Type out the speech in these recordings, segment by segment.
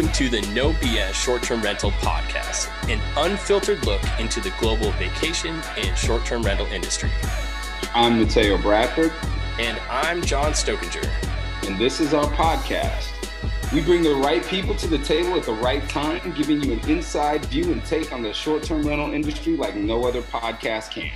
Welcome to the No BS Short Term Rental Podcast, an unfiltered look into the global vacation and short term rental industry. I'm Mateo Bradford. And I'm John Stokinger. And this is our podcast. We bring the right people to the table at the right time, giving you an inside view and take on the short term rental industry like no other podcast can.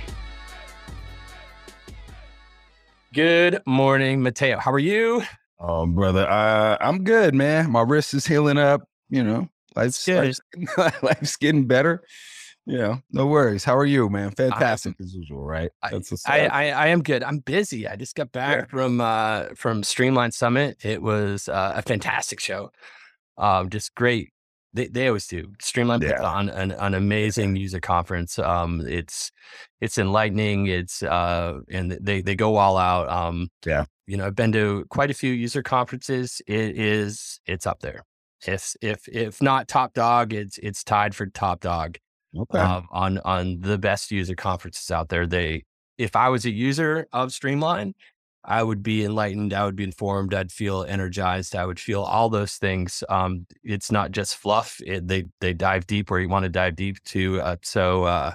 Good morning, Mateo. How are you? Oh, brother, uh, I'm good, man. My wrist is healing up. You know, life's, life's, life's getting better. Yeah, no worries. How are you, man? Fantastic as usual, right? That's I, I, I, am good. I'm busy. I just got back yeah. from uh from Streamline Summit. It was uh, a fantastic show. Um, just great. They, they always do. Streamline yeah. puts on an, an amazing user conference. Um, it's it's enlightening. It's uh, and they they go all out. Um, yeah you know, I've been to quite a few user conferences. It is, it's up there. If if if not top dog, it's it's tied for top dog. Okay. Um, on on the best user conferences out there. They, if I was a user of Streamline, I would be enlightened. I would be informed. I'd feel energized. I would feel all those things. Um, it's not just fluff. It, they they dive deep where you want to dive deep to. Uh, so uh,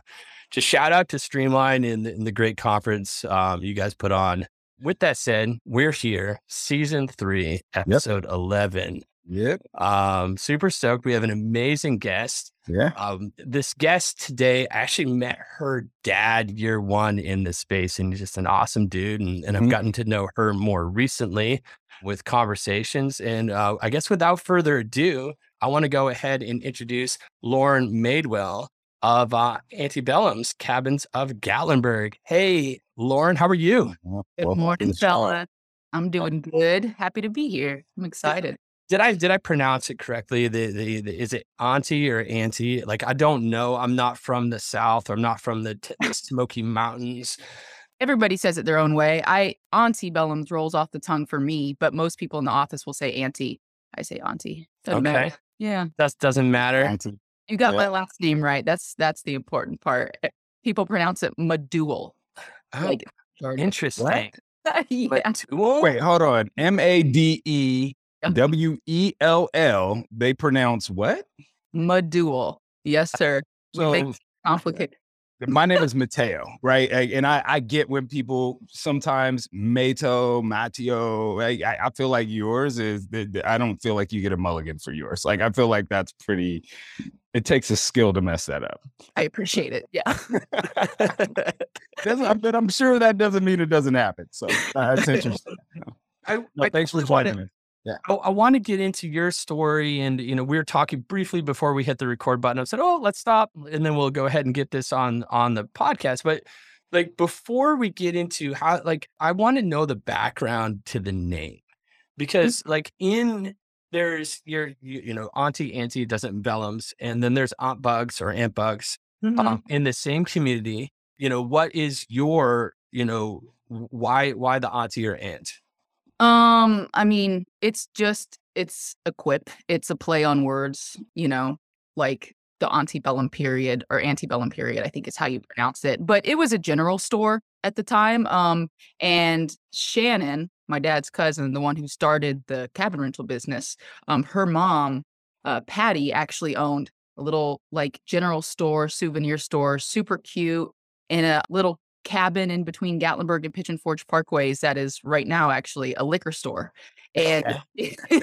just shout out to Streamline in the, the great conference um, you guys put on with that said, we're here, season three, episode yep. 11. Yep. Um, super stoked. We have an amazing guest. Yeah. Um, this guest today, I actually met her dad year one in this space, and he's just an awesome dude. And, and mm-hmm. I've gotten to know her more recently with conversations. And uh, I guess without further ado, I want to go ahead and introduce Lauren Madewell of uh, Auntie Belham's Cabins of Gatlinburg. Hey, Lauren, how are you? Good morning, fella. I'm doing good. Happy to be here. I'm excited. Did I did I pronounce it correctly? The, the, the is it auntie or auntie? Like I don't know. I'm not from the south. Or I'm not from the, t- the Smoky Mountains. Everybody says it their own way. I auntie bellums rolls off the tongue for me, but most people in the office will say auntie. I say auntie. Doesn't okay. Matter. Yeah. That doesn't matter. Auntie. You got yeah. my last name right. That's that's the important part. Eh, people pronounce it Madewell. Oh, like, interesting. yeah. Wait, hold on. M A D E W E L L. They pronounce what? Madewell. Yes, sir. So complicated my name is Mateo, right? And I, I get when people sometimes Mato, Mateo. I, I feel like yours is. I don't feel like you get a mulligan for yours. Like I feel like that's pretty. It takes a skill to mess that up. I appreciate it. Yeah. but I'm sure that doesn't mean it doesn't happen. So uh, that's interesting. I, no, thanks for joining me. Yeah. I, I want to get into your story. And, you know, we were talking briefly before we hit the record button. I said, oh, let's stop. And then we'll go ahead and get this on on the podcast. But like before we get into how like I want to know the background to the name. Mm. Because like in there's your you, you know, auntie auntie doesn't vellums, and then there's Aunt Bug's or Aunt Bug's mm-hmm. um, in the same community. You know, what is your, you know, why why the auntie or aunt? Um, I mean, it's just it's a quip. It's a play on words, you know, like the antebellum period or antebellum period, I think is how you pronounce it. But it was a general store at the time. Um, and Shannon, my dad's cousin, the one who started the cabin rental business, um, her mom, uh, Patty, actually owned a little like general store, souvenir store, super cute in a little cabin in between Gatlinburg and Pigeon Forge Parkways that is right now actually a liquor store. And yeah,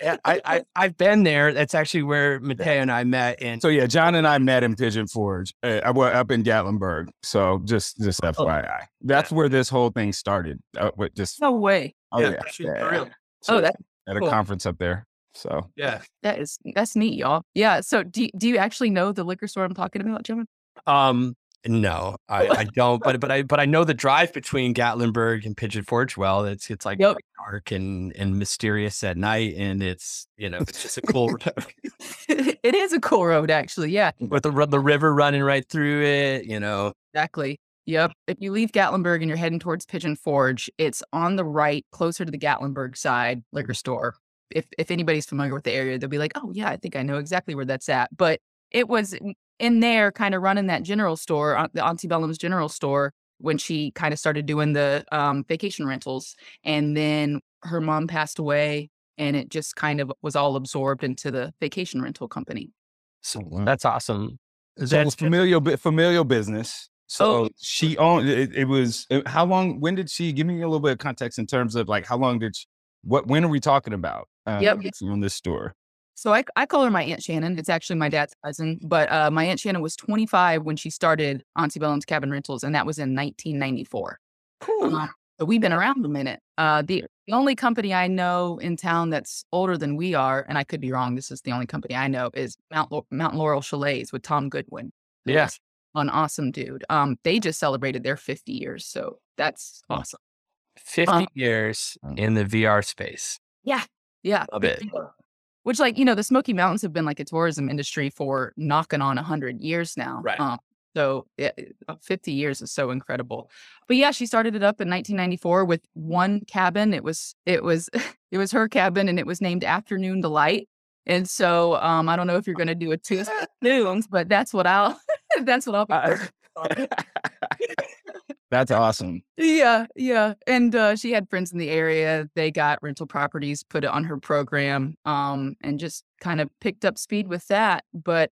I, I I've been there. That's actually where Mateo and I met. And so yeah, John and I met in Pigeon Forge. Uh, I was up in Gatlinburg. So just just oh, FYI, that's where this whole thing started. Uh, with just no way. Oh yeah, yeah. yeah. So oh, that at a cool. conference up there. So yeah, that is that's neat, y'all. Yeah. So do do you actually know the liquor store I'm talking about, Jim? Um, no, I, I don't. But but I but I know the drive between Gatlinburg and Pigeon Forge well. It's it's like yep. dark and and mysterious at night, and it's you know it's just a cool road. it is a cool road, actually. Yeah, with the the river running right through it. You know exactly. Yep. If you leave Gatlinburg and you're heading towards Pigeon Forge, it's on the right, closer to the Gatlinburg side liquor store. If if anybody's familiar with the area, they'll be like, "Oh yeah, I think I know exactly where that's at." But it was mm, in there kind of running that general store, uh, the Antebellum's general store, when she kind of started doing the um, vacation rentals. And then her mom passed away and it just kind of was all absorbed into the vacation rental company. So that's awesome. So it That's was familial familial business. So Oh. she owned it, it was it- how long when did she give me a little bit of context in terms of like how long did she, what when are we talking about uh, Yep. on this store? So I, I call her my Aunt Shannon. It's actually my dad's cousin, but uh, my Aunt Shannon was 25 when she started Auntie Belham's Cabin Rentals, and that was in 1994. Uh, so we've been around a minute. Uh, the, the only company I know in town that's older than we are, and I could be wrong, this is the only company I know, is Mount Mountain Laurel Chalets with Tom Goodwin. Yes. Yeah. An awesome dude. Um, they just celebrated their 50 years. So that's awesome. 50 Uh, years Mm. in the VR space. Yeah. Love big it. Which, like, you know, the Smoky Mountains have been like a tourism industry for knocking on 100 years now. Right. Um, so it- uh, 50 years is so incredible. But yeah, she started it up in 1994 with one cabin. It was, it was, it was her cabin and it was named Afternoon Delight. And so um, I don't know if you're going to do a two afternoons, but that's what I'll, that's what I'll be. That's awesome. Yeah, yeah. And uh, she had friends in the area. They got rental properties, put it on her program, um, and just kind of picked up speed with that. But,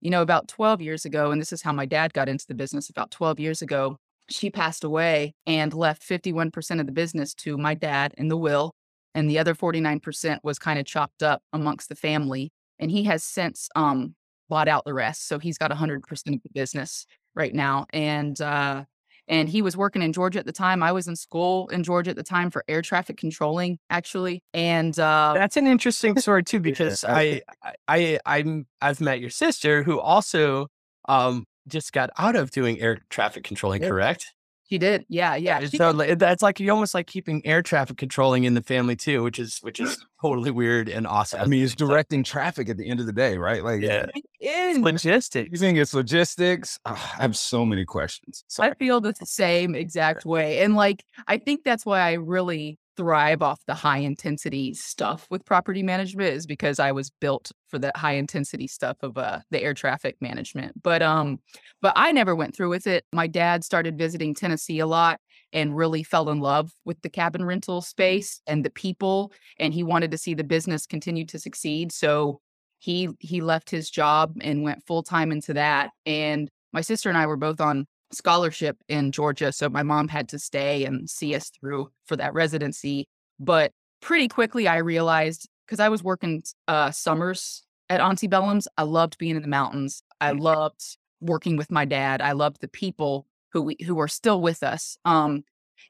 you know, about 12 years ago, and this is how my dad got into the business about 12 years ago, she passed away and left 51% of the business to my dad in the will. And the other 49% was kind of chopped up amongst the family. And he has since um, bought out the rest. So he's got 100% of the business right now. And, uh, and he was working in Georgia at the time. I was in school in Georgia at the time for air traffic controlling, actually. And uh, That's an interesting story too, because I, I, I, I'm, I've met your sister who also, um, just got out of doing air traffic controlling. Yeah. Correct? She did, yeah, yeah. She- So like, that's like you almost like keeping air traffic controlling in the family too, which is which is totally weird and awesome. I mean, it's directing traffic at the end of the day, right? Like, yeah, It is. logistics. You think it's logistics? Ah, I have so many questions. So, I feel the same exact way. And like, I think that's why I really thrive off the high intensity stuff with property management is because I was built for that high intensity stuff of uh, the air traffic management. But um, but I never went through with it. My dad started visiting Tennessee a lot and really fell in love with the cabin rental space and the people, and he wanted to see the business continue to succeed. So he he left his job and went full time into that. And my sister and I were both on scholarship in Georgia. So my mom had to stay and see us through for that residency. But pretty quickly, I realized because I was working uh, summers at Auntie Belham's, I loved being in the mountains. I loved working with my dad. I loved the people who we, who are still with us. Um,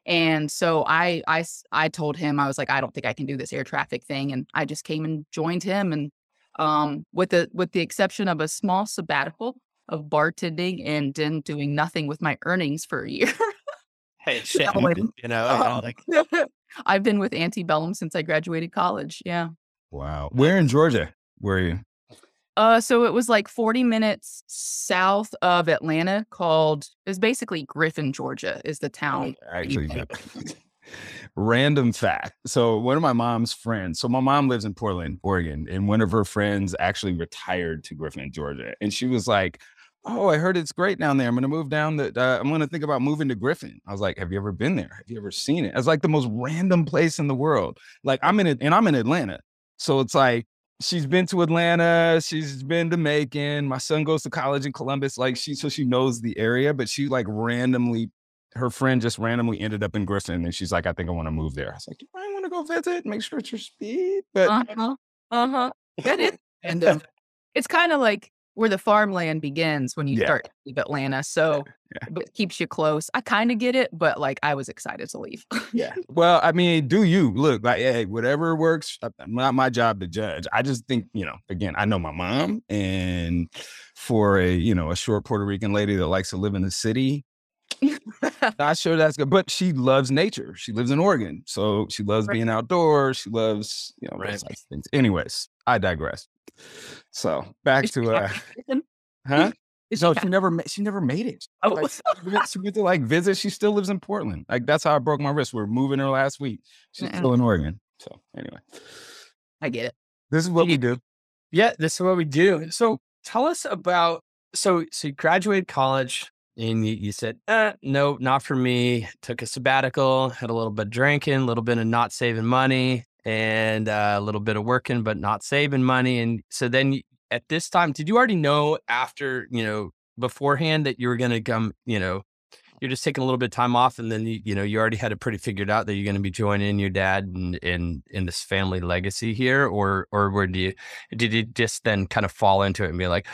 and so I, I, I told him I was like I don't think I can do this air traffic thing, and I just came and joined him. And um, with the with the exception of a small sabbatical of bartending and then doing nothing with my earnings for a year. Hey, shit, like- you know, uh, like I've been with Auntie Belham since I graduated college. Yeah. wow. Where in Georgia were you? Uh, so it was like 40 minutes south of Atlanta called, it's basically Griffin, Georgia is the town. Actually, random fact. So one of my mom's friends, so my mom lives in Portland, Oregon, and one of her friends actually retired to Griffin, Georgia. And she was like, Oh, I heard it's great down there. I'm going to move down. The, uh, I'm going to think about moving to Griffin. I was like, Have you ever been there? Have you ever seen it? It's like the most random place in the world. Like I'm in it, and I'm in Atlanta. So it's like, she's been to Atlanta. She's been to Macon. My son goes to college in Columbus. Like she, so she knows the area, but she like randomly her friend just randomly ended up in Griffin and she's like, I think I want to move there. I was like, you might want to go visit, make sure it's your speed. But Uh-huh. Uh-huh. That is. And um, it's kind of like where the farmland begins when you Yeah. start to leave Atlanta. So yeah. but it keeps you close. I kind of get it, but like I was excited to leave. yeah. Well, I mean, do you look like, hey, whatever works, uh, not my job to judge. I just think, you know, again, I know my mom and for a, you know, a short Puerto Rican lady that likes to live in the city, not sure that's good, but she loves nature. She lives in Oregon. So she loves Right. being outdoors. She loves, you know, Right. those types of things. Anyways, I digress. So back Is to, uh, huh? Is No, she never, ma- she never made it. Oh. Like, she went- she went to like visit. She still lives in Portland. Like that's how I broke my wrist. We're moving her last week. She's still in Oregon. So anyway, I get it. this is what we do. Yeah, this is what we do. So tell us about so so you graduated college and you, you said, eh, no, not for me. Took a sabbatical, had a little bit of drinking, a little bit of not saving money. And uh, a little bit of working, but not saving money. And so then at this time, did you already know after, you know, beforehand that you were going to come, you know, you're just taking a little bit of time off and then you, you know you already had it pretty figured out that you're going to be joining your dad in, in in this family legacy here or or where do you did you just then kind of fall into it and be like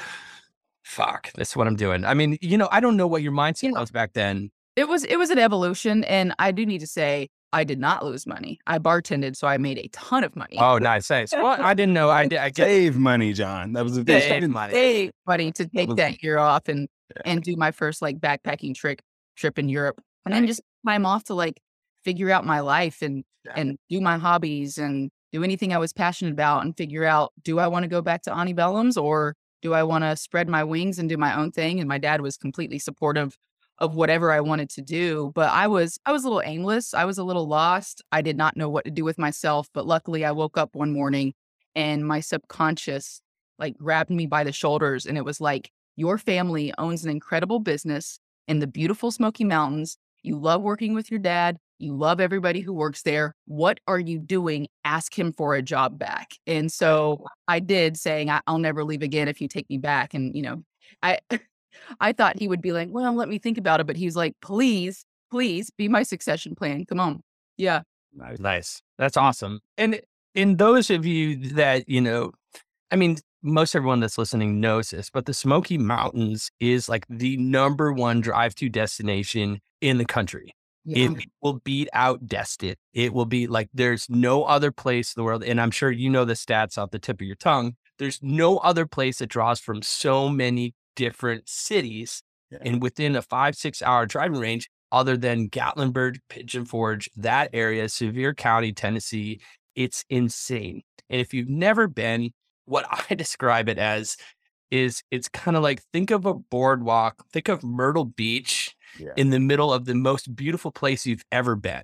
fuck this is what i'm doing i mean you know i don't know what your mindset was back then it was it was an evolution and i do need to say I did not lose money. I bartended, so I made a ton of money. Oh, nice. Nice. Well, I didn't know. I did. I get save money, John. That was a big save money. Save money to take that year off and yeah. and do my first like backpacking trick trip in Europe, and then just time off to like figure out my life and yeah. and do my hobbies and do anything I was passionate about and figure out do I want to go back to Auntie Belham's or do I want to spread my wings and do my own thing? And my dad was completely supportive of whatever I wanted to do. But I was I was a little aimless. I was a little lost. I did not know what to do with myself. But luckily I woke up one morning and my subconscious like grabbed me by the shoulders and it was like, your family owns an incredible business in the beautiful Smoky Mountains. You love working with your dad. You love everybody who works there. What are you doing? Ask him for a job back. And so I did, saying, I'll never leave again if you take me back. And, you know, I I thought he would be like, well, let me think about it. But he's like, please, please be my succession plan. Come on. Yeah. Nice. That's awesome. And in those of you that, you know, I mean, most everyone that's listening knows this, but the Smoky Mountains is like the number one drive to destination in the country. Yeah. It will beat out Destin. It will be like there's no other place in the world. And I'm sure you know the stats off the tip of your tongue. There's no other place that draws from so many different cities yeah. and within a five, six hour driving range, other than Gatlinburg, Pigeon Forge, that area, Sevier County, Tennessee. It's insane. And if you've never been, what I describe it as is it's kind of like think of a boardwalk, think of Myrtle Beach yeah. in the middle of the most beautiful place you've ever been.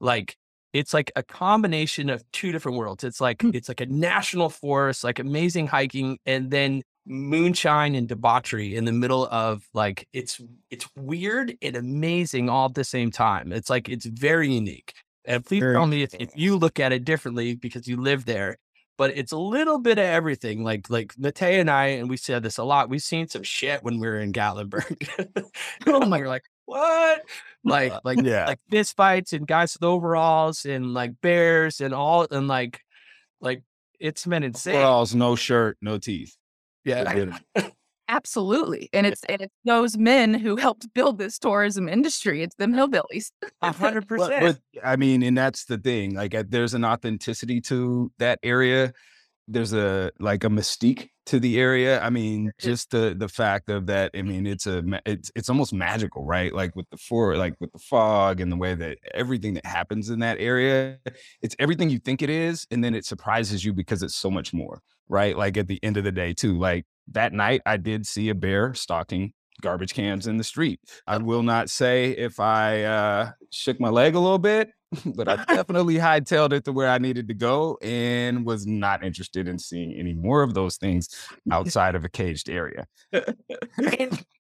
Like it's like a combination of two different worlds. It's like mm. it's like a national forest, like amazing hiking, and then moonshine and debauchery in the middle of like it's it's weird and amazing all at the same time. It's like it's very unique. And please very tell me if, if you look at it differently because you live there. But it's a little bit of everything. Like like Mateo and I, and we said this a lot. We've seen some shit when we were in Gatlinburg. oh my! We're like, what? Like uh, like yeah. like fist fights and guys with overalls and like bears and all and like like it's been insane. Overalls, no shirt, no teeth. Yeah. Absolutely. And it's and it's those men who helped build this tourism industry. It's them hillbillies. A hundred percent. But I mean, and that's the thing. Like uh, there's an authenticity to that area. There's a like a mystique to the area. I mean, just the the fact of that. I mean, it's a it's it's almost magical, right? Like with the for like with the fog and the way that everything that happens in that area, it's everything you think it is, and then it surprises you because it's so much more right? Like at the end of the day, too. Like that night, I did see a bear stalking garbage cans in the street. I will not say if I uh, shook my leg a little bit, but I definitely hightailed it to where I needed to go and was not interested in seeing any more of those things outside of a caged area.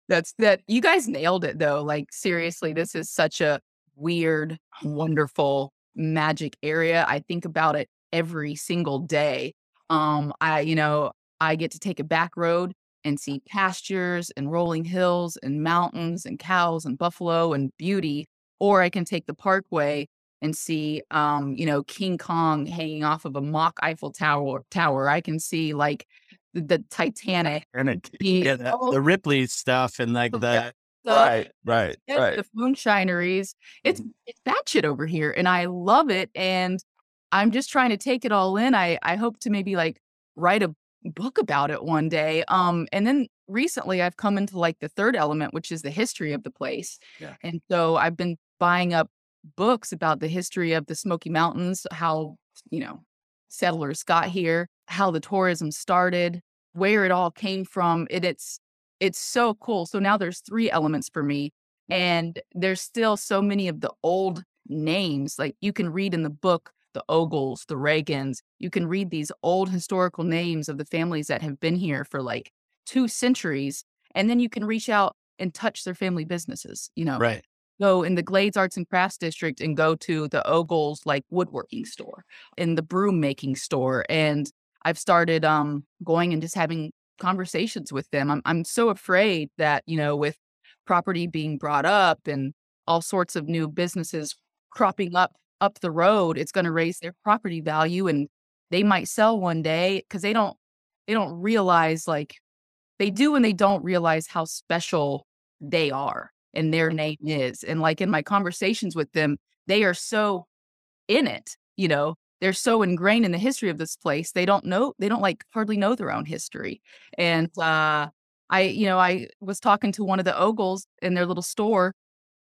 That's that. You guys nailed it though. Like, seriously, this is such a weird, wonderful, magic area. I think about it every single day um, I, you know, I get to take a back road and see pastures and rolling hills and mountains and cows and buffalo and beauty, or I can take the parkway and see, um, you know, King Kong hanging off of a mock Eiffel Tower. Tower. I can see like the, the Titanic, and it, yeah, the, the, Ripley stuff, and like the the, right, right, right, the moonshineries. It's mm-hmm. it's that shit over here, and I love it. And I'm just trying to take it all in. I I hope to maybe like write a book about it one day. Um, and then recently I've come into like the third element, which is the history of the place. Yeah. And so I've been buying up books about the history of the Smoky Mountains, how, you know, settlers got here, how the tourism started, where it all came from. And it's it's so cool. So now there's three elements for me. And there's still so many of the old names. Like you can read in the book the Ogles, the Reagans. You can read these old historical names of the families that have been here for like two centuries, and then you can reach out and touch their family businesses, you know. Right. Go in the Glades Arts and Crafts District and go to the Ogles like woodworking store, in the broom making store, and I've started um going and just having conversations with them. I'm I'm so afraid that you know with property being brought up and all sorts of new businesses cropping up up the road, it's going to raise their property value and they might sell one day because they don't they don't realize like they do and they don't realize how special they are and their name is. And like in my conversations with them, they are so in it, you know, they're so ingrained in the history of this place. They don't know, they don't like hardly know their own history. And uh I, you know, I was talking to one of the Ogles in their little store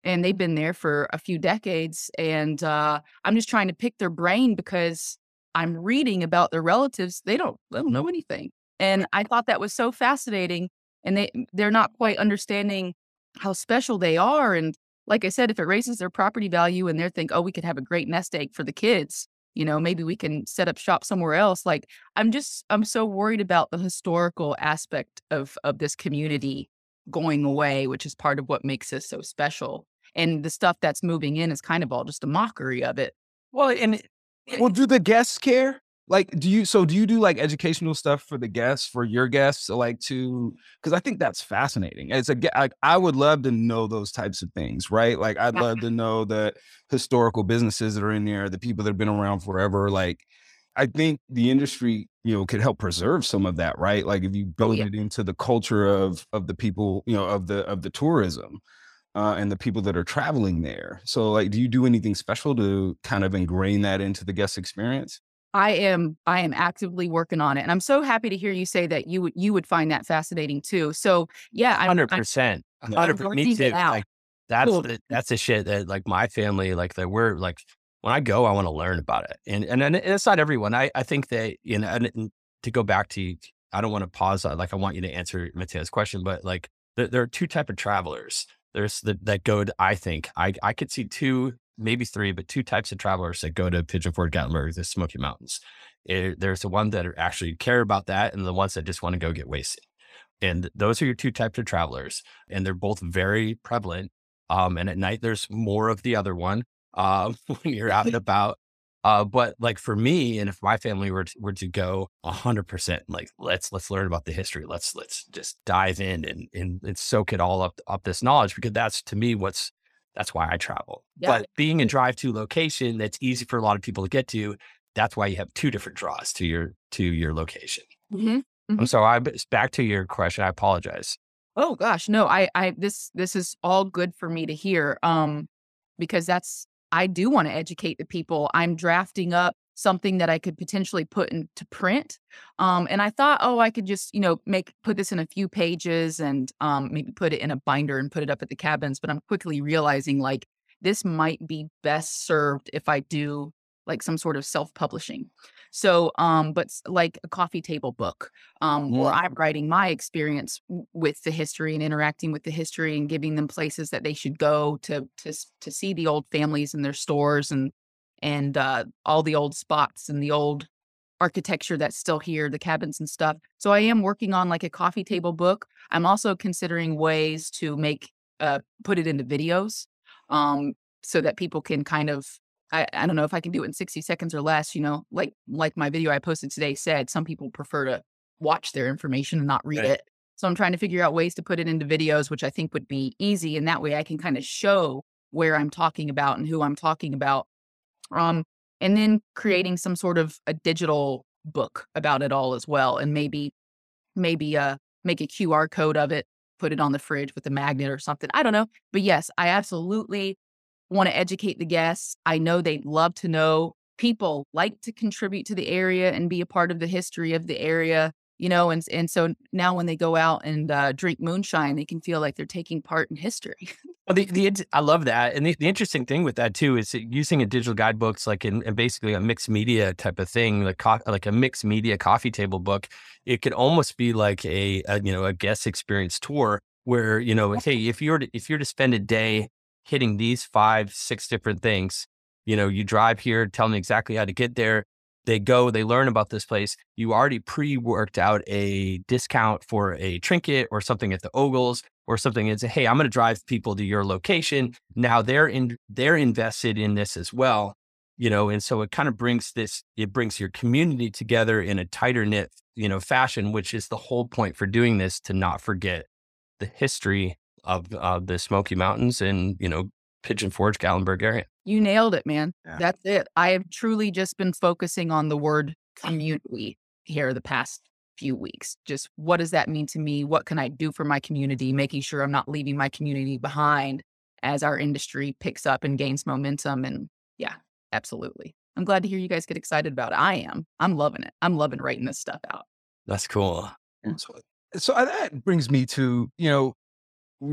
and they've been there for a few decades. And uh, I'm just trying to pick their brain because I'm reading about their relatives. They don't, they don't know anything. And I thought that was so fascinating. And they they're not quite understanding how special they are. And like I said, if it raises their property value and they're think, oh, we could have a great nest egg for the kids, you know, maybe we can set up shop somewhere else. Like I'm just I'm so worried about the historical aspect of of this community going away, which is part of what makes us so special. And the stuff that's moving in is kind of all just a mockery of it. Well, and well, do the guests care? Like, do you so do you do like educational stuff for the guests, for your guests, so like to because I think that's fascinating. It's a like I would love to know those types of things, right? Like I'd love to know the historical businesses that are in there, the people that have been around forever. Like I think the industry, you know, could help preserve some of that, right? Like if you build yeah. it into the culture of of the people, you know, of the of the tourism. Uh, and the people that are traveling there. So, like, do you do anything special to kind of ingrain that into the guest experience? I am I am actively working on it. And I'm so happy to hear you say that you would you would find that fascinating too. So yeah, I'm, hundred percent, hundred percent. Me too. Like that's Cool. the that's the shit that like my family like that we're like when I go I want to learn about it and and, and it's not everyone. I I think that you know and, and to go back to I don't want to pause uh, like I want you to answer Mateo's question, but like there, there are two type of travelers. There's the that go to I think I I could see two maybe three, but two types of travelers that go to Pigeon Forge, Gatlinburg, the Smoky Mountains. Eh, there's the one that are actually care about that, and the ones that just want to go get wasted. And those are your two types of travelers, and they're both very prevalent. Um, and at night, there's more of the other one um, when you're out and about. Uh, but like for me, and if my family were to, were to go hundred percent, like let's let's learn about the history. Let's let's just dive in and and, and soak it all up up this knowledge because that's to me what's that's why I travel. Yeah. But being a drive to location that's easy for a lot of people to get to, that's why you have two different draws to your to your location. Mhm. I'm sorry. I back to your question. I apologize. Oh gosh, no, I I this this is all good for me to hear. Um because that's I do want to educate the people. I'm drafting up something that I could potentially put into print. Um and I thought, oh, I could just, you know, make put this in a few pages and um maybe put it in a binder and put it up at the cabins, but I'm quickly realizing like this might be best served if I do like some sort of self-publishing. So um but like a coffee table book um, where I'm writing my experience with the history and interacting with the history and giving them places that they should go to to to see the old families and their stores and and uh, all the old spots and the old architecture that's still here, the cabins and stuff. So I am working on like a coffee table book. I'm also considering ways to make uh, put it into videos um, so that people can kind of I, I don't know if I can do it in 60 seconds or less, you know, like like my video I posted today said, some people prefer to watch their information and not read Right. it. So I'm trying to figure out ways to put it into videos, which I think would be easy. And that way I can kind of show where I'm talking about and who I'm talking about. Um, and then creating some sort of a digital book about it all as well. And maybe, maybe uh make a QR code of it, put it on the fridge with a magnet or something. I don't know. But yes, I absolutely want to educate the guests. I know they'd love to know people like to contribute to the area and be a part of the history of the area, you know, and and so now when they go out and uh, drink moonshine, they can feel like they're taking part in history. Well, the, the I love that, and the, the interesting thing with that too is using a digital guidebooks like in, in basically a mixed media type of thing, like co- like a mixed media coffee table book. It could almost be like a, a you know a guest experience tour where you know hey if you're to, if you're to spend a day hitting these five six different things, you know you drive here, tell me exactly how to get there. They go, they learn about this place. You already pre worked out a discount for a trinket or something at the Ogles or something and say, hey, I'm going to drive people to your location. Now they're in, they're invested in this as well, you know, and so it kind of brings this, it brings your community together in a tighter knit, you know, fashion, which is the whole point for doing this to not forget the history of uh, the Smoky Mountains and, you know, Pigeon Forge, Gatlinburg area. You nailed it, man. Yeah. That's it. I have truly just been focusing on the word community here the past few weeks. Just what does that mean to me? What can I do for my community? Making sure I'm not leaving my community behind as our industry picks up and gains momentum. And yeah, absolutely. I'm glad to hear you guys get excited about it. I am. I'm loving it. I'm loving writing this stuff out. That's cool. So, so uh, that brings me to you know,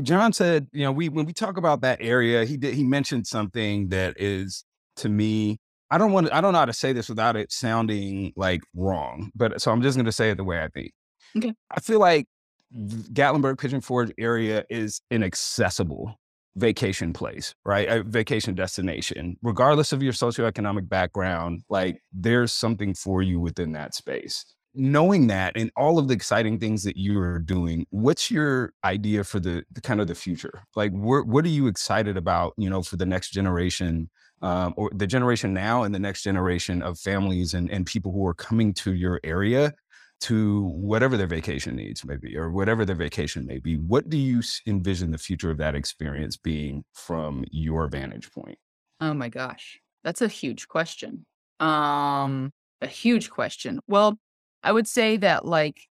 John said you know we when we talk about that area, he did he mentioned something that is to me. I don't want to, I don't know how to say this without it sounding like wrong, but so I'm just going to say it the way I think. Okay. I feel like Gatlinburg Pigeon Forge area is inaccessible vacation place, right? A vacation destination, regardless of your socioeconomic background. Like there's something for you within that space knowing that and all of the exciting things that you are doing, what's your idea for the, the kind of the future? Like, wh- what are you excited about? You know, for the next generation, um, or the generation now, and the next generation of families and and people who are coming to your area to whatever their vacation needs may be, or whatever their vacation may be. What do you envision the future of that experience being from your vantage point? Oh my gosh. That's a huge question. Um, a huge question. Well, I would say that like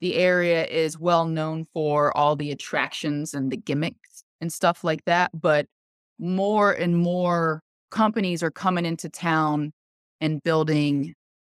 the area is well known for all the attractions and the gimmicks and stuff like that, but more and more companies are coming into town and building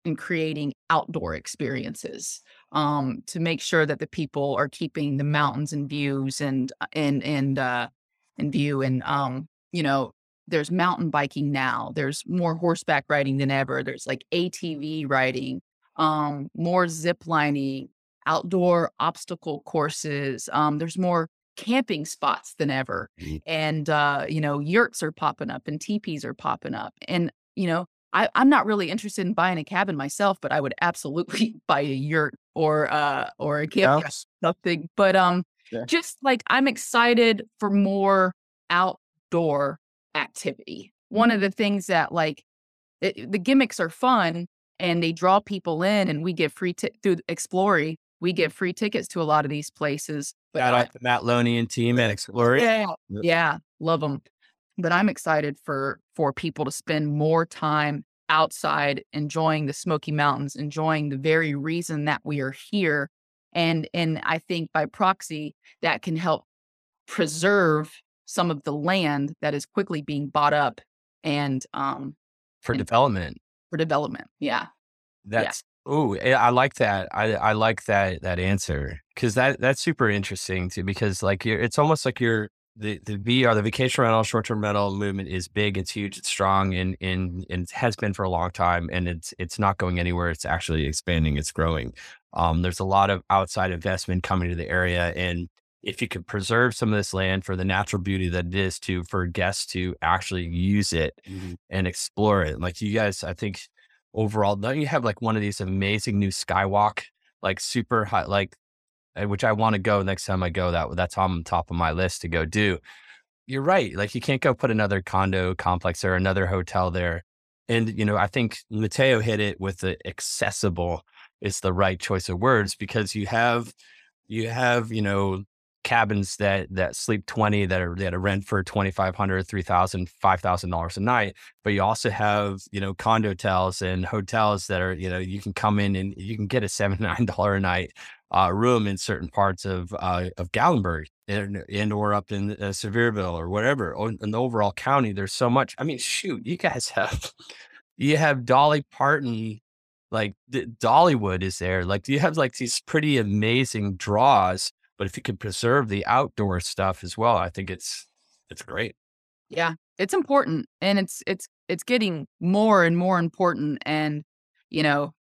and creating outdoor experiences um, to make sure that the people are keeping the mountains and views and and and uh, in view and um, you know there's mountain biking now. There's more horseback riding than ever. There's like ATV riding, um, more zip lining, outdoor obstacle courses. Um, there's more camping spots than ever. Mhm. And, uh, you know, yurts are popping up and teepees are popping up. And, you know, I, I'm not really interested in buying a cabin myself, but I would absolutely buy a yurt or uh or a camping Yes. something. But um Yeah. just like I'm excited for more outdoor activity. One of the things that like it, the gimmicks are fun and they draw people in and we get free ti- through Xplorie, we get free tickets to a lot of these places. But Shout I- out to Matt Loney and team at Xplorie. yeah, yeah, love them. But I'm excited for for people to spend more time outside enjoying the Smoky Mountains, enjoying the very reason that we are here. And and I think by proxy that can help preserve some of the land that is quickly being bought up and um for And- development. For development. Yeah. That's oh, I like that. I I like that that answer because that that's super interesting too. Because like you're, it's almost like you're the the VR, the vacation rental, short term rental movement is big. It's huge. It's strong, and and and has been for a long time. And it's it's not going anywhere. It's actually expanding. It's growing. Um, there's a lot of outside investment coming to the area, and if you could preserve some of this land for the natural beauty that it is to for guests to actually use it and explore it. Like you guys, I think overall, don't you have like one of these amazing new skywalk, like super high, like uh, which I want to go next time I go. That that's on top of my list to go do. You're right. Like you can't go put another condo complex or another hotel there. And you know, I think Mateo hit it with the accessible is the right choice of words because you have you have, you know, cabins that that sleep 20 that are that are rent for 2500 3000 5000 dollars a night but you also have you know condo hotels and hotels that are you know you can come in and you can get a seven nine dollar a night uh, room in certain parts of uh, of Gatlinburg and, and or up in uh, Sevierville or whatever or in the overall county there's so much I mean shoot you guys have you have Dolly Parton like Dollywood is there like you have like these pretty amazing draws but if you could preserve the outdoor stuff as well I think it's it's great Yeah, it's important and it's it's it's getting more and more important and you know,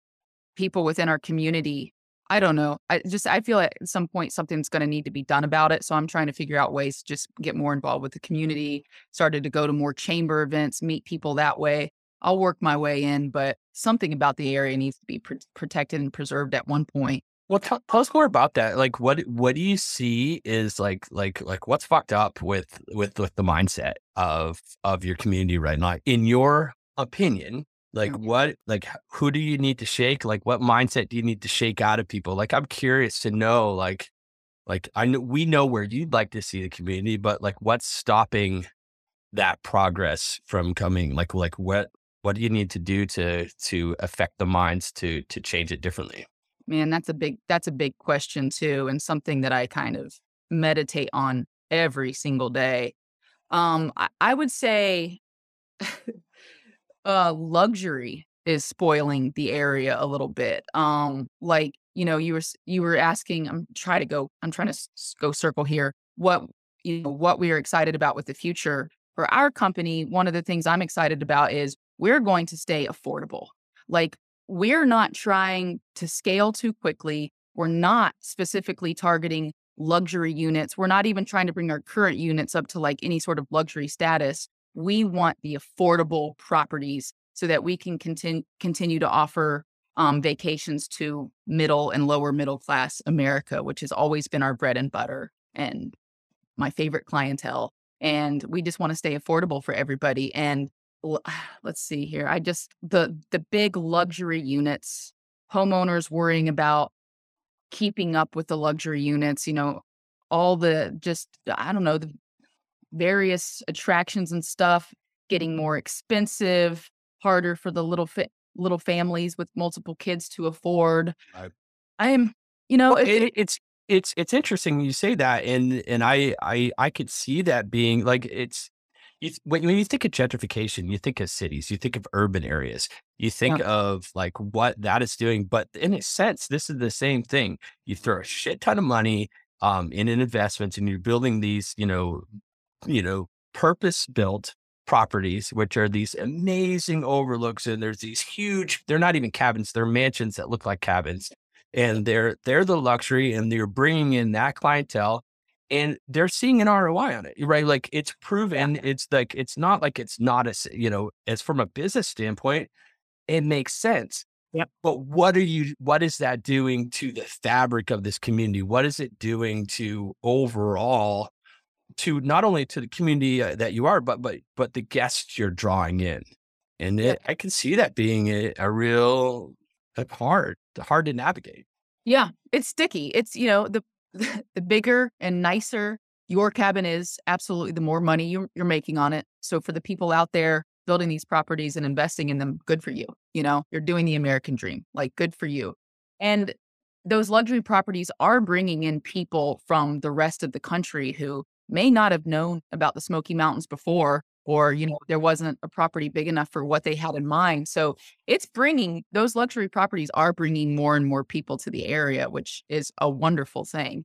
people within our community, I don't know. I just I feel at some point something's going to need to be done about it, so I'm trying to figure out ways to just get more involved with the community, started to go to more chamber events, meet people that way. I'll work my way in, but something about the area needs to be pr- protected and preserved at one point. Well, tell, tell us more about that. Like, what what do you see is like like like what's fucked up with with with the mindset of of your community right now? In your opinion, like Mm. what like who do you need to shake? Like, what mindset do you need to shake out of people? Like, I'm curious to know. Like, like I know we know where you'd like to see the community, but like, what's stopping that progress from coming? Like, like what what do you need to do to to affect the minds to to change it differently? Man, that's a big that's a big question too, and something that I kind of meditate on every single day. Um, I, I would say uh luxury is spoiling the area a little bit. Um, like, you know, you were you were asking, I'm trying to go, I'm trying to s- go circle here. What you know, what we are excited about with the future. For our company, one of the things I'm excited about is we're going to stay affordable. Like we're not trying to scale too quickly. We're not specifically targeting luxury units. We're not even trying to bring our current units up to like any sort of luxury status. We want the affordable properties so that we can continue continue to offer um, vacations to middle and lower middle class America, which has always been our bread and butter and my favorite clientele. And we just want to stay affordable for everybody. And let's see here. I just the the big luxury units, homeowners worrying about keeping up with the luxury units, you know, all the just I don't know, the various attractions and stuff getting more expensive, harder for the little fa- little families with multiple kids to afford. Right. I'm, you know, Well, it, it's it's it's interesting you say that, and and I I I could see that being like it's you th- when when you think of gentrification, you think of cities, you think of urban areas, you think of like what that is doing. But in a sense, this is the same thing. You throw a shit ton of money um in an investment, and you're building these, you know, you know, purpose built properties, which are these amazing overlooks. And there's these huge, they're not even cabins, they're mansions that look like cabins. And they're, they're the luxury and they're bringing in that clientele and they're seeing an ROI on it, right? Like it's proven, it's like, it's not like it's not a, s- you know, as from a business standpoint, it makes sense. Yep. But what are you, what is that doing to the fabric of this community? What is it doing to overall to not only to the community uh, that you are, but but but the guests you're drawing in, and it, I can see that being a, a real hard hard to navigate. Yeah, it's sticky. It's, you know, the the bigger and nicer your cabin is, absolutely the more money you're, you're making on it. So for the people out there building these properties and investing in them, good for you. You know, you're doing the American dream. Like good for you. And those luxury properties are bringing in people from the rest of the country who may not have known about the Smoky Mountains before or you know there wasn't a property big enough for what they had in mind. So it's bringing those luxury properties are bringing more and more people to the area, which is a wonderful thing.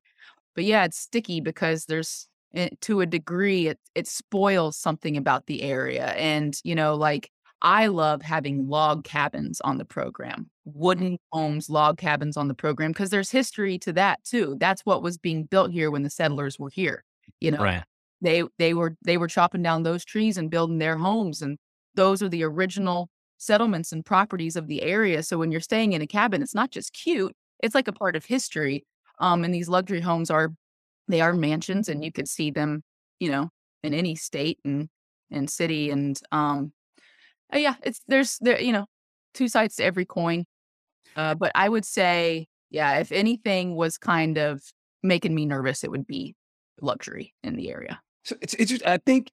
But yeah, it's sticky because there's eh, to a degree it it spoils something about the area. And you know, like I love having log cabins on the program, wooden homes, log cabins on the program because there's history to that too. That's what was being built here when the settlers were here. You know, Right. They they were they were chopping down those trees and building their homes and those are the original settlements and properties of the area. So when you're staying in a cabin it's not just cute it's like a part of history um and these luxury homes are they are mansions and you could see them you know in any state and and city and um uh, yeah it's there's there you know two sides to every coin. Uh but i would say yeah if anything was kind of making me nervous it would be luxury in the area So it's it's just, I think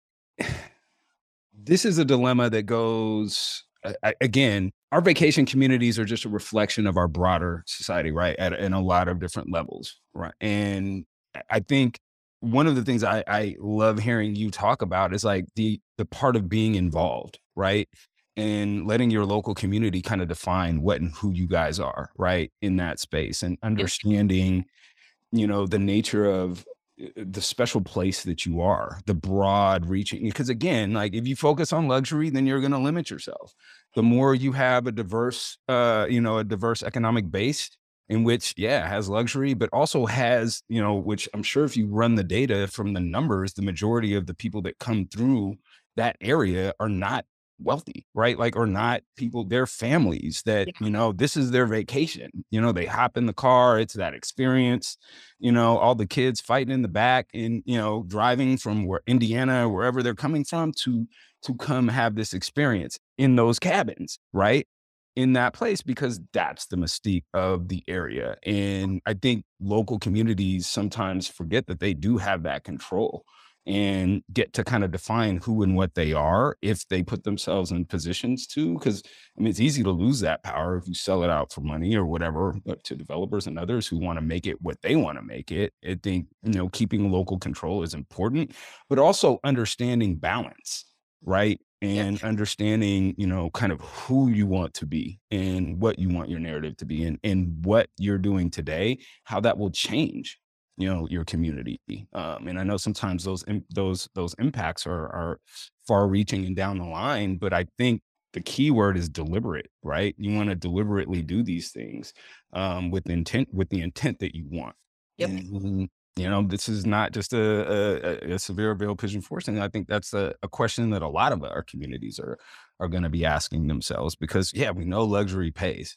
this is a dilemma that goes I- again. Our vacation communities are just a reflection of our broader society, right? At in a lot of different levels, right? And I- think one of the things I, I love hearing you talk about is like the the part of being involved, right? And letting your local community kind of define what and who you guys are, right? In that space and understanding, you know, the nature of the special place that you are, the broad reaching. Because again, like if you focus on luxury, then you're going to limit yourself. The more you have a diverse, uh, you know, a diverse economic base in which, yeah, has luxury, but also has, you know, which I'm sure if you run the data from the numbers, the majority of the people that come through that area are not wealthy, right? Like, or not people, their families that, Yeah. you know, this is their vacation. You know, they hop in the car, it's that experience, you know, all the kids fighting in the back and, you know, driving from where Indiana, wherever they're coming from to to come have this experience in those cabins, right? In that place, because that's the mystique of the area. And I think local communities sometimes forget that they do have that control and get to kind of define who and what they are if they put themselves in positions to. Because I mean, it's easy to lose that power if you sell it out for money or whatever to developers and others who want to make it what they want to make it. I think, you know, keeping local control is important, but also understanding balance, right? And understanding, you know, kind of who you want to be and what you want your narrative to be and, and what you're doing today, how that will change you know your community um, and i know sometimes those those those impacts are are far reaching and down the line but i think the key word is deliberate right you want to deliberately do these things um, with intent with the intent that you want Yep. and, you know this is not just a, a, a Sevierville pigeon forcing i think that's a, a question that a lot of our communities are are going to be asking themselves because yeah we know luxury pays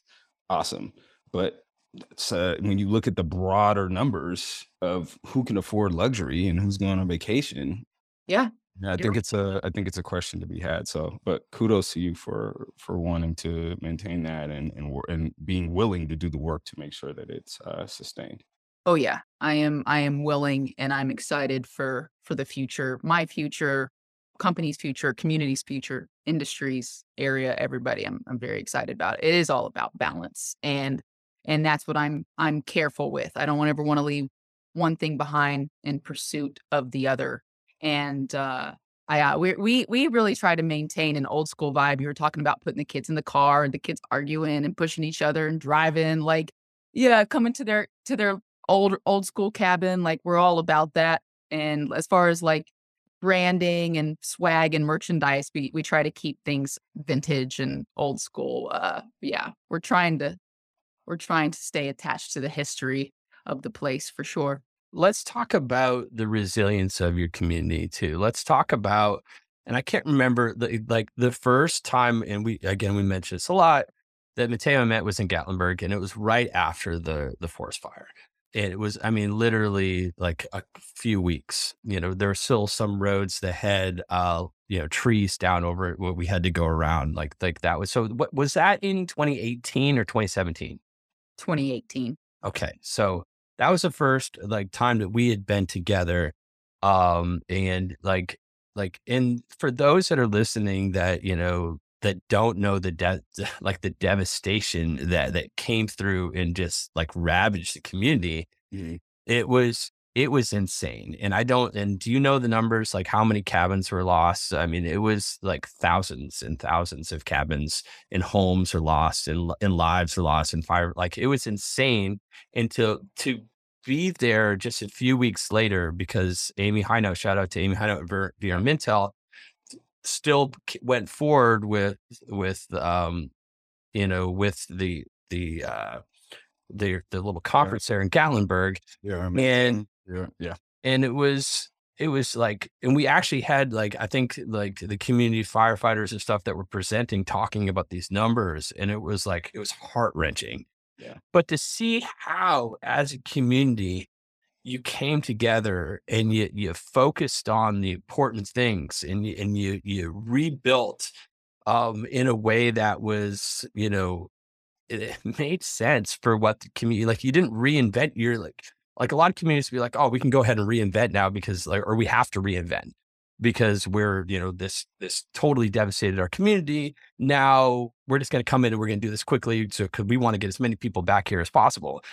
awesome but it's, uh, when you look at the broader numbers of who can afford luxury and who's going on vacation. Yeah, Yeah, I think it's a I think it's a question to be had. So, but kudos to you for for wanting to maintain that and and and being willing to do the work to make sure that it's uh, sustained. Oh yeah, I am I am willing and I'm excited for for the future, my future, company's future, community's future, industries, area, everybody. I'm I'm very excited about it. It is all about balance and and that's what I'm I'm careful with. I don't ever want to leave one thing behind in pursuit of the other. And uh I uh, we we we really try to maintain an old school vibe. You were talking about putting the kids in the car and the kids arguing and pushing each other and driving like yeah, coming to their to their old old school cabin like we're all about that and as far as like branding and swag and merchandise we we try to keep things vintage and old school uh yeah we're trying to we're trying to stay attached to the history of the place for sure let's talk about the resilience of your community too. Let's talk about, and I can't remember the like the first time, and we again we mentioned this a lot that Mateo met was in Gatlinburg, and it was right after the the forest fire. It was, I mean, literally like a few weeks. You know, there were still some roads that had, uh, you know, trees down over it. What we had to go around, like like that was. So, what was that in 2018 or 2017? 2018 Okay. So that was the first like time that we had been together. Um, and like, like, and for those that are listening that, you know, that don't know the de- like the devastation that, that came through and just like ravaged the community, it was, it was insane. And I don't, and do you know the numbers, like how many cabins were lost? I mean, it was like thousands and thousands of cabins and homes are lost and, and lives are lost and fire. Like it was insane. And to, to be there just a few weeks later, because Amy Hinote, shout out to Amy Hinote at VRM Intel, still went forward with, with, um, you know, with the, the, uh, the, the little conference there in Gatlinburg. Yeah, And yeah, yeah. and it was it was like and we actually had like i think like the community firefighters and stuff that were presenting talking about these numbers and it was like it was heart-wrenching Yeah. but to see how as a community you came together and you you focused on the important things and you, and you you rebuilt um in a way that was you know it, it made sense for what the community like you didn't reinvent your like like a lot of communities be like, oh, we can go ahead and reinvent now because like, or we have to reinvent because we're, you know, this, this totally devastated our community. Now we're just going to come in and we're going to do this quickly. So, cause we want to get as many people back here as possible.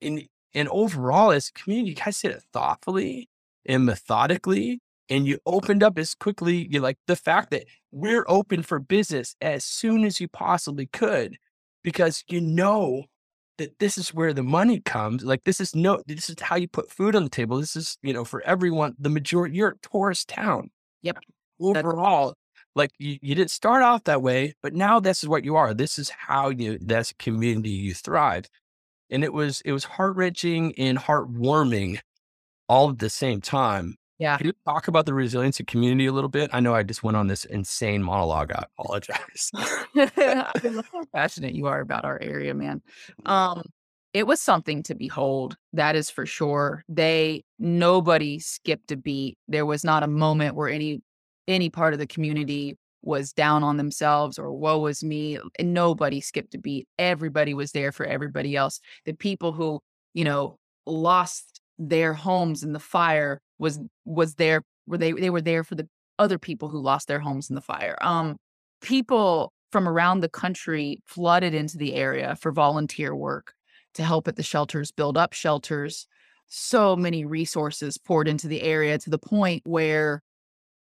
And, and overall as a community, you guys did it thoughtfully and methodically. And you opened up as quickly, you like the fact that we're open for business as soon as you possibly could, because you know that this is where the money comes. Like this is no, this is how you put food on the table. This is, you know, for everyone, the majority, you're a tourist town. Yep. Overall, like you, you didn't start off that way, but now this is what you are. This is how you, that's a community you thrive. And it was, it was heart wrenching and heartwarming all at the same time. Yeah. Can you talk about the resiliency community a little bit? I know I just went on this insane monologue. I apologize. I love how passionate you are about our area, man. Um, it was something to behold. That is for sure. They nobody skipped a beat. There was not a moment where any any part of the community was down on themselves or woe is me. And nobody skipped a beat. Everybody was there for everybody else. The people who, you know, lost their homes in the fire was was there were they they were there for the other people who lost their homes in the fire. Um people from around the country flooded into the area for volunteer work to help at the shelters, build up shelters. So many resources poured into the area to the point where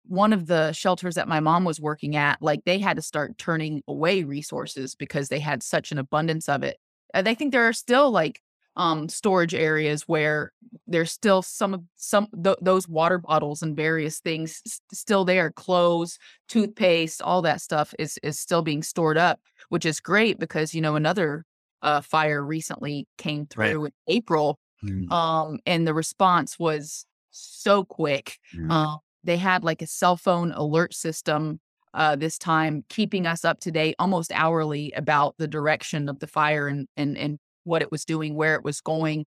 one of the shelters that my mom was working at, like they had to start turning away resources because they had such an abundance of it. And I think there are still like um storage areas where there's still some of some th- those water bottles and various things s- still there clothes toothpaste all that stuff is is still being stored up which is great because you know another uh fire recently came Right. through in april Mm. um and the response was so quick Yeah. uh, they had like a cell phone alert system uh this time keeping us up to date almost hourly about the direction of the fire and and and what it was doing where it was going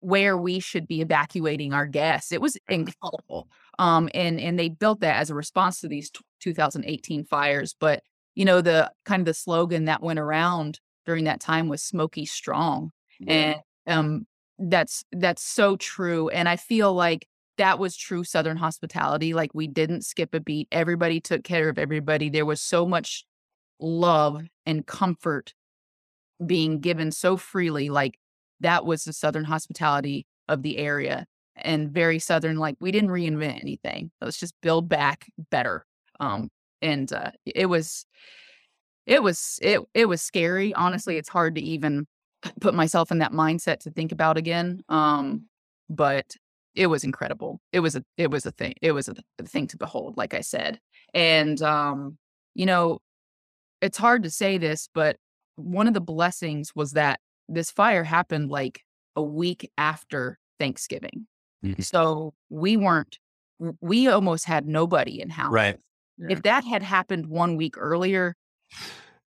where we should be evacuating our guests. It was incredible um and and they built that as a response to these t- 2018 fires but you know the kind of the slogan that went around during that time was smoky strong and um that's that's so true and i feel like that was true southern hospitality like we didn't skip a beat everybody took care of everybody there was so much love and comfort being given so freely like that was the southern hospitality of the area and very southern like we didn't reinvent anything let's just build back better um and uh it was it was it it was scary honestly it's hard to even put myself in that mindset to think about again um but it was incredible it was a it was a thing it was a, a thing to behold like i said and um you know it's hard to say this but one of the blessings was that this fire happened like a week after thanksgiving Mhm. so we weren't, we almost had nobody in house Right. if that had happened one week earlier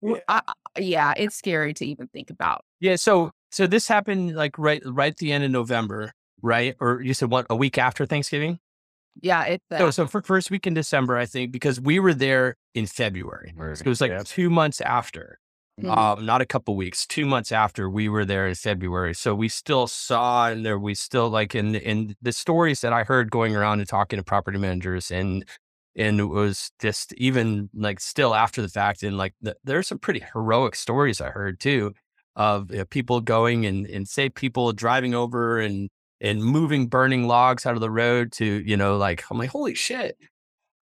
w- I- yeah it's scary to even think about Yeah. So so this happened like right right at the end of November, right? Or you said what a week after Thanksgiving? yeah it's uh, So so for first week in December, I think, because we were there in February. So it was like two months after. Mhm. Um, not a couple weeks, two months after we were there in February. So we still saw and there we still like in in the stories that I heard going around and talking to property managers and and it was just even like still after the fact and like the, there's some pretty heroic stories I heard too of uh, people going and and say people driving over and and moving burning logs out of the road to you know like I'm like holy shit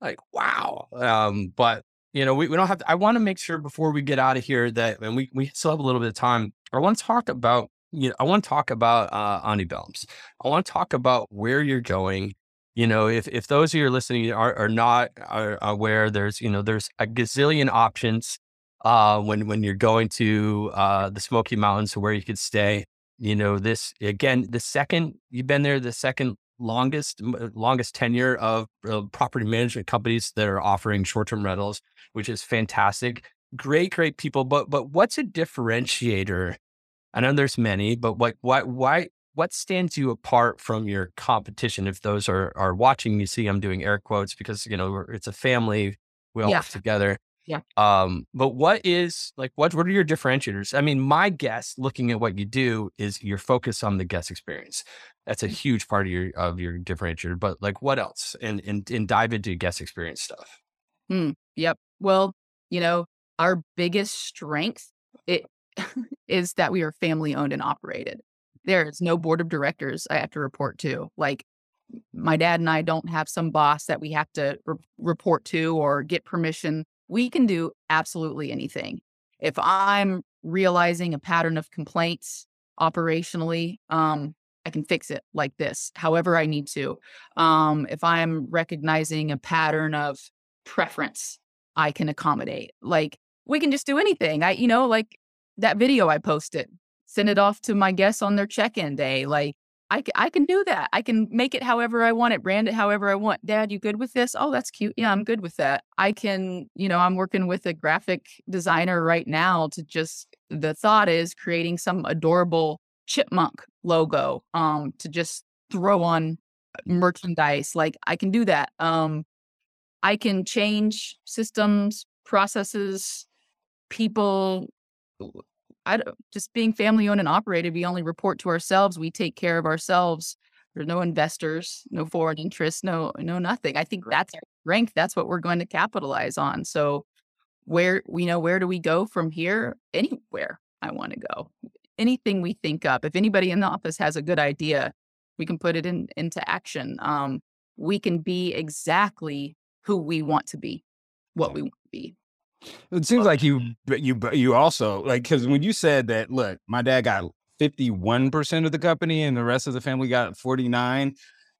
like wow um but you know we, we don't have to, I want to make sure before we get out of here that and we we still have a little bit of time I want to talk about you know I want to talk about uh Auntie Belham's I want to talk about where you're going you know if if those of you are listening are, are not are aware there's you know there's a gazillion options uh when when you're going to uh the Smoky Mountains where you could stay you know this again the second you've been there the second longest longest tenure of uh, property management companies that are offering short-term rentals which is fantastic. Great great people but but what's a differentiator? I know there's many but what why why what stands you apart from your competition? If those are are watching you see i'm doing air quotes because you know it's a family we all Yeah. work together. Yeah. um but what is like what what are your differentiators? I mean my guess looking at what you do is your focus on the guest experience that's a huge part of your of your differentiator but like what else and and, and dive into guest experience stuff Yep. Well, you know, our biggest strength it is that we are family owned and operated. There is no board of directors I have to report to. Like my dad and I don't have some boss that we have to re- report to or get permission. We can do absolutely anything. If I'm realizing a pattern of complaints operationally, um, I can fix it like this, however I need to. Um, if I'm recognizing a pattern of preference I can accommodate. Like we can just do anything. I, you know, like that video I posted, send it off to my guests on their check-in day. Like I, I can do that. I can make it however I want it, brand it however I want. Dad, you good with this? Oh, that's cute. Yeah, I'm good with that. I can, you know, I'm working with a graphic designer right now to just, the thought is creating some adorable chipmunk logo um, to just throw on merchandise. Like I can do that. Um, I can change systems, processes, people, I just being family owned and operated, we only report to ourselves. We take care of ourselves. There's no investors, no foreign interests, no no nothing. I think that's our strength. That's what we're going to capitalize on. So where we know where do we go from here? Anywhere I want to go. Anything we think up. If anybody in the office has a good idea, we can put it in into action. Um, we can be exactly who we want to be, what we want to be. It seems like you, you, you also like because when you said that, look, my dad got fifty-one percent of the company, and the rest of the family got forty-nine.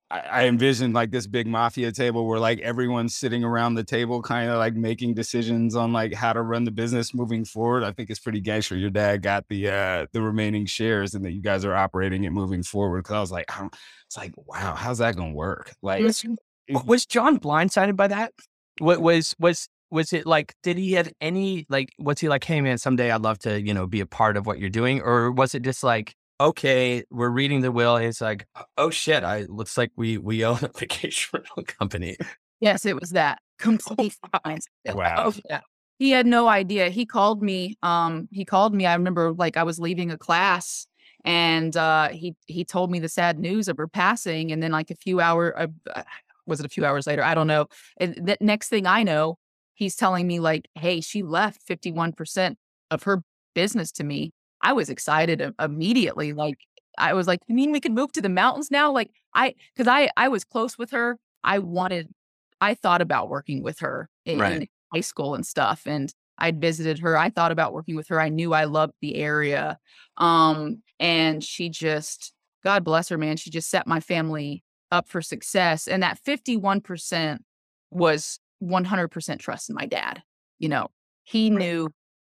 I, I envisioned like this big mafia table where like everyone's sitting around the table, kind of like making decisions on like how to run the business moving forward. I think it's pretty gangster. Your dad got the uh the remaining shares, and that you guys are operating it moving forward. Because I was like, I it's like, wow, how's that gonna work? Like, was, was John blindsided by that? What was was was it like did he have any like was he like hey man someday i'd love to you know be a part of what you're doing or was it just like okay we're reading the will it's like oh shit i looks like we we own a vacation rental company yes it was that complete fine. wow oh, yeah. he had no idea he called me um he called me i remember like i was leaving a class and uh he he told me the sad news of her passing and then like a few hour uh, was it a few hours later i don't know and the next thing i know he's telling me like, hey, she left 51% of her business to me. I was excited immediately. Like I was like, you mean we can move to the mountains now? Like I, cause I, I was close with her. I wanted, I thought about working with her in, right. in high school and stuff. And I'd visited her. I thought about working with her. I knew I loved the area. Um, and she just, God bless her, man. She just set my family up for success. And that 51% was 100% trust in my dad. You know, he knew,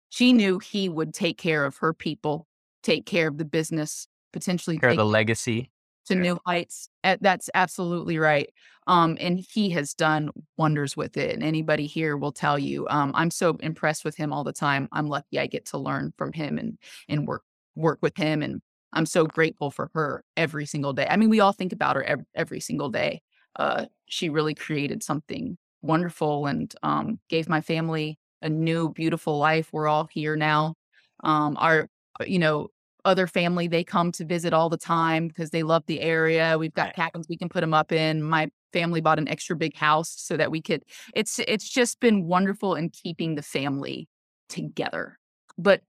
she knew he would take care of her people, take care of the business, potentially care of the legacy to new heights. That's absolutely right. Um, and he has done wonders with it. And anybody here will tell you, um, I'm so impressed with him all the time. I'm lucky I get to learn from him and and work work with him. And I'm so grateful for her every single day. I mean, we all think about her every, every single day. Uh, she really created something wonderful and um, gave my family a new beautiful life. We're all here now. Um, our, uh, you know, other family they come to visit all the time because they love the area. We've got cabins we can put them up in. My family bought an extra big house so that we could. It's it's just been wonderful in keeping the family together, but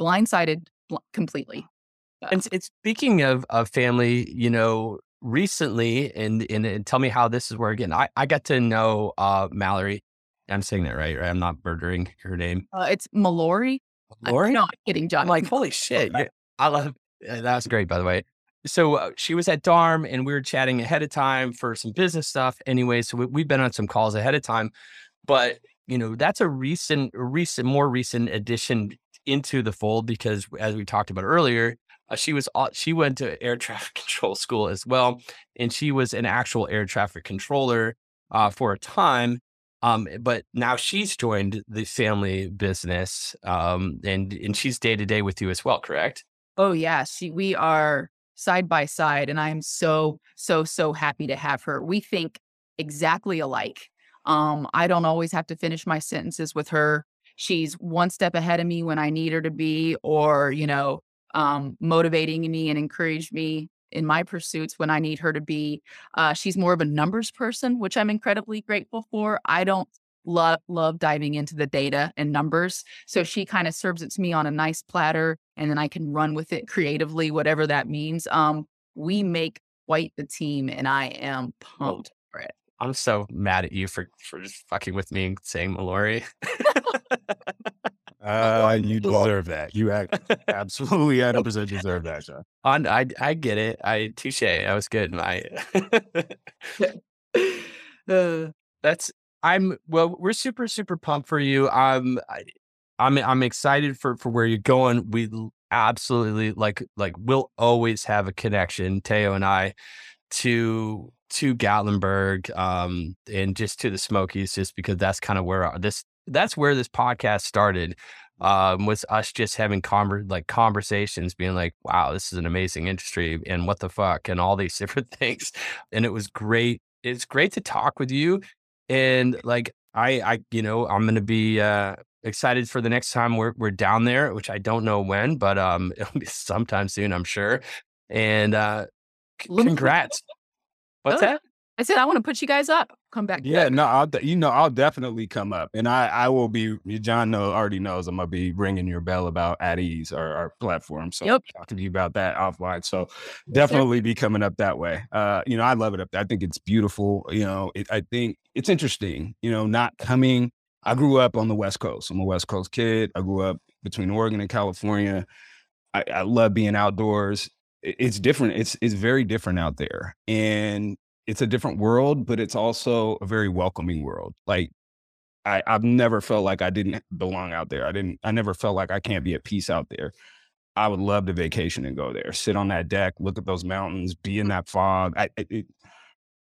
blindsided bl- completely. And, and speaking of of family, you know, recently, and, and, and tell me how this is working. I, I got to know uh, Mallory. I'm saying that right, right? I'm not murdering her name. Uh, it's Mallory. Mallory? no, I'm kidding, John. I'm like, holy shit. I love that was great, by the way. So uh, she was at Darm and we were chatting ahead of time for some business stuff. Anyway, so we, we've been on some calls ahead of time, but you know that's a recent, recent, more recent addition into the fold because as we talked about earlier, uh, she was she went to air traffic control school as well, and she was an actual air traffic controller uh, for a time. Um, but now she's joined the family business, um, and and she's day to day with you as well, correct? Oh yeah, she we are side by side, and I am so so so happy to have her. We think exactly alike. Um, I don't always have to finish my sentences with her. She's one step ahead of me when I need her to be, or you know, um, motivating me and encourage me in my pursuits when I need her to be. Uh, she's more of a numbers person, which I'm incredibly grateful for. I don't love love diving into the data and numbers, so she kind of serves it to me on a nice platter, and then I can run with it creatively, whatever that means. Um, we make quite the team, and I am pumped for it. I'm so mad at you for for just fucking with me and saying Mallory. Uh, you deserve that. You absolutely 100% deserve that. On, I, I get it. I touche. I was good. I, uh, that's, I'm, well, we're super, super pumped for you. I'm, I, I'm, I'm excited for, for where you're going. We absolutely like like we'll always have a connection, Teo and I, to to Gatlinburg, um, and just to the Smokies, just because that's kind of where our, this that's where this podcast started. Um, was us just having conver- like conversations, being like, "Wow, this is an amazing industry," and what the fuck, and all these different things. And it was great. It's great to talk with you, and like I, I, you know, I'm gonna be uh, excited for the next time we're we're down there, which I don't know when, but um, it'll be sometime soon, I'm sure. And uh, congrats. What's Oh, that? I said I want to put you guys up. Come back. Yeah, no, I'll de- you know I'll definitely come up, and I I will be. John know already knows I'm gonna be ringing your bell about at ease our, our platform. So Yep. talking to you about that offline. So definitely be coming up that way. Uh, you know, I love it up there. I think it's beautiful. You know, it, I think it's interesting. You know, not coming. I grew up on the West Coast. I'm a West Coast kid. I grew up between Oregon and California. I, I love being outdoors. It's different. It's it's very different out there, and it's a different world, but it's also a very welcoming world. Like I, I've never felt like I didn't belong out there. I didn't. I never felt like I can't be at peace out there. I would love to vacation and go there, sit on that deck, look at those mountains, be in that fog. I, it,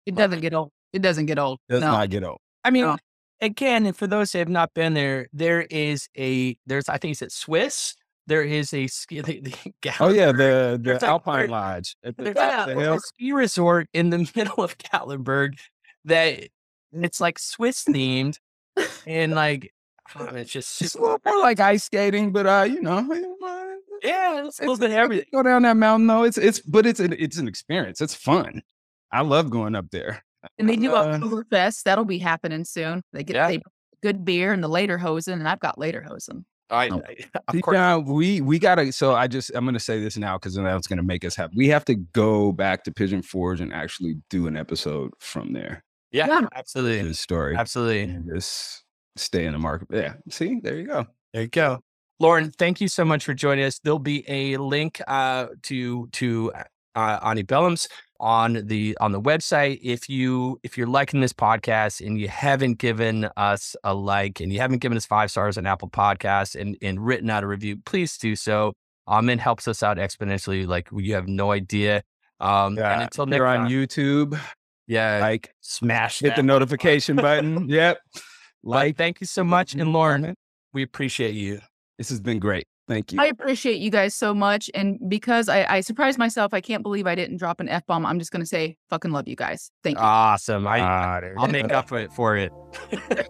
it doesn't get old. It doesn't get old. does no. not get old. I mean, Oh. again, and for those who have not been there, there is a there's I think it's at Swiss. There is a ski. The, the Oh yeah, the the Alpine Lodge at the There's top a, the a ski resort in the middle of Gatlinburg that it's like Swiss themed, and like oh, it's just It's a little more like ice skating, but uh, you know, yeah, it's a little bit everything. go down that mountain though. It's it's but it's an it's an experience. It's fun. I love going up there. And they do Uh, Oktoberfest. That'll be happening soon. They get Yeah. they good beer and the lederhosen, and I've got lederhosen. I, Oh. I- of course, down, we we gotta. So I just I'm gonna say this now because then that's gonna make us happy. We have to go back to Pigeon Forge and actually do an episode from there. yeah, Yeah. absolutely, His story. absolutely. And just stay in the market. Yeah. See, there you go. There you go. Lauren, thank you so much for joining us. There'll be a link uh, to to uh, Auntie Belham's on the on the website. If you if you're liking this podcast and you haven't given us a like and you haven't given us five stars on Apple Podcasts and and written out a review, please do so. Um, it helps us out exponentially. Like you have no idea. Um, and until next You're on time, YouTube. yeah, Like, smash hit that the notification button. Yep. But Like, thank you so much, and Lauren, we appreciate you. this has been great. Thank you. I appreciate you guys so much. And because I, I surprised myself, I can't believe I didn't drop an F bomb. I'm just gonna say fucking love you guys. Thank you. Awesome. I, ah, I'll go. make up for it for it.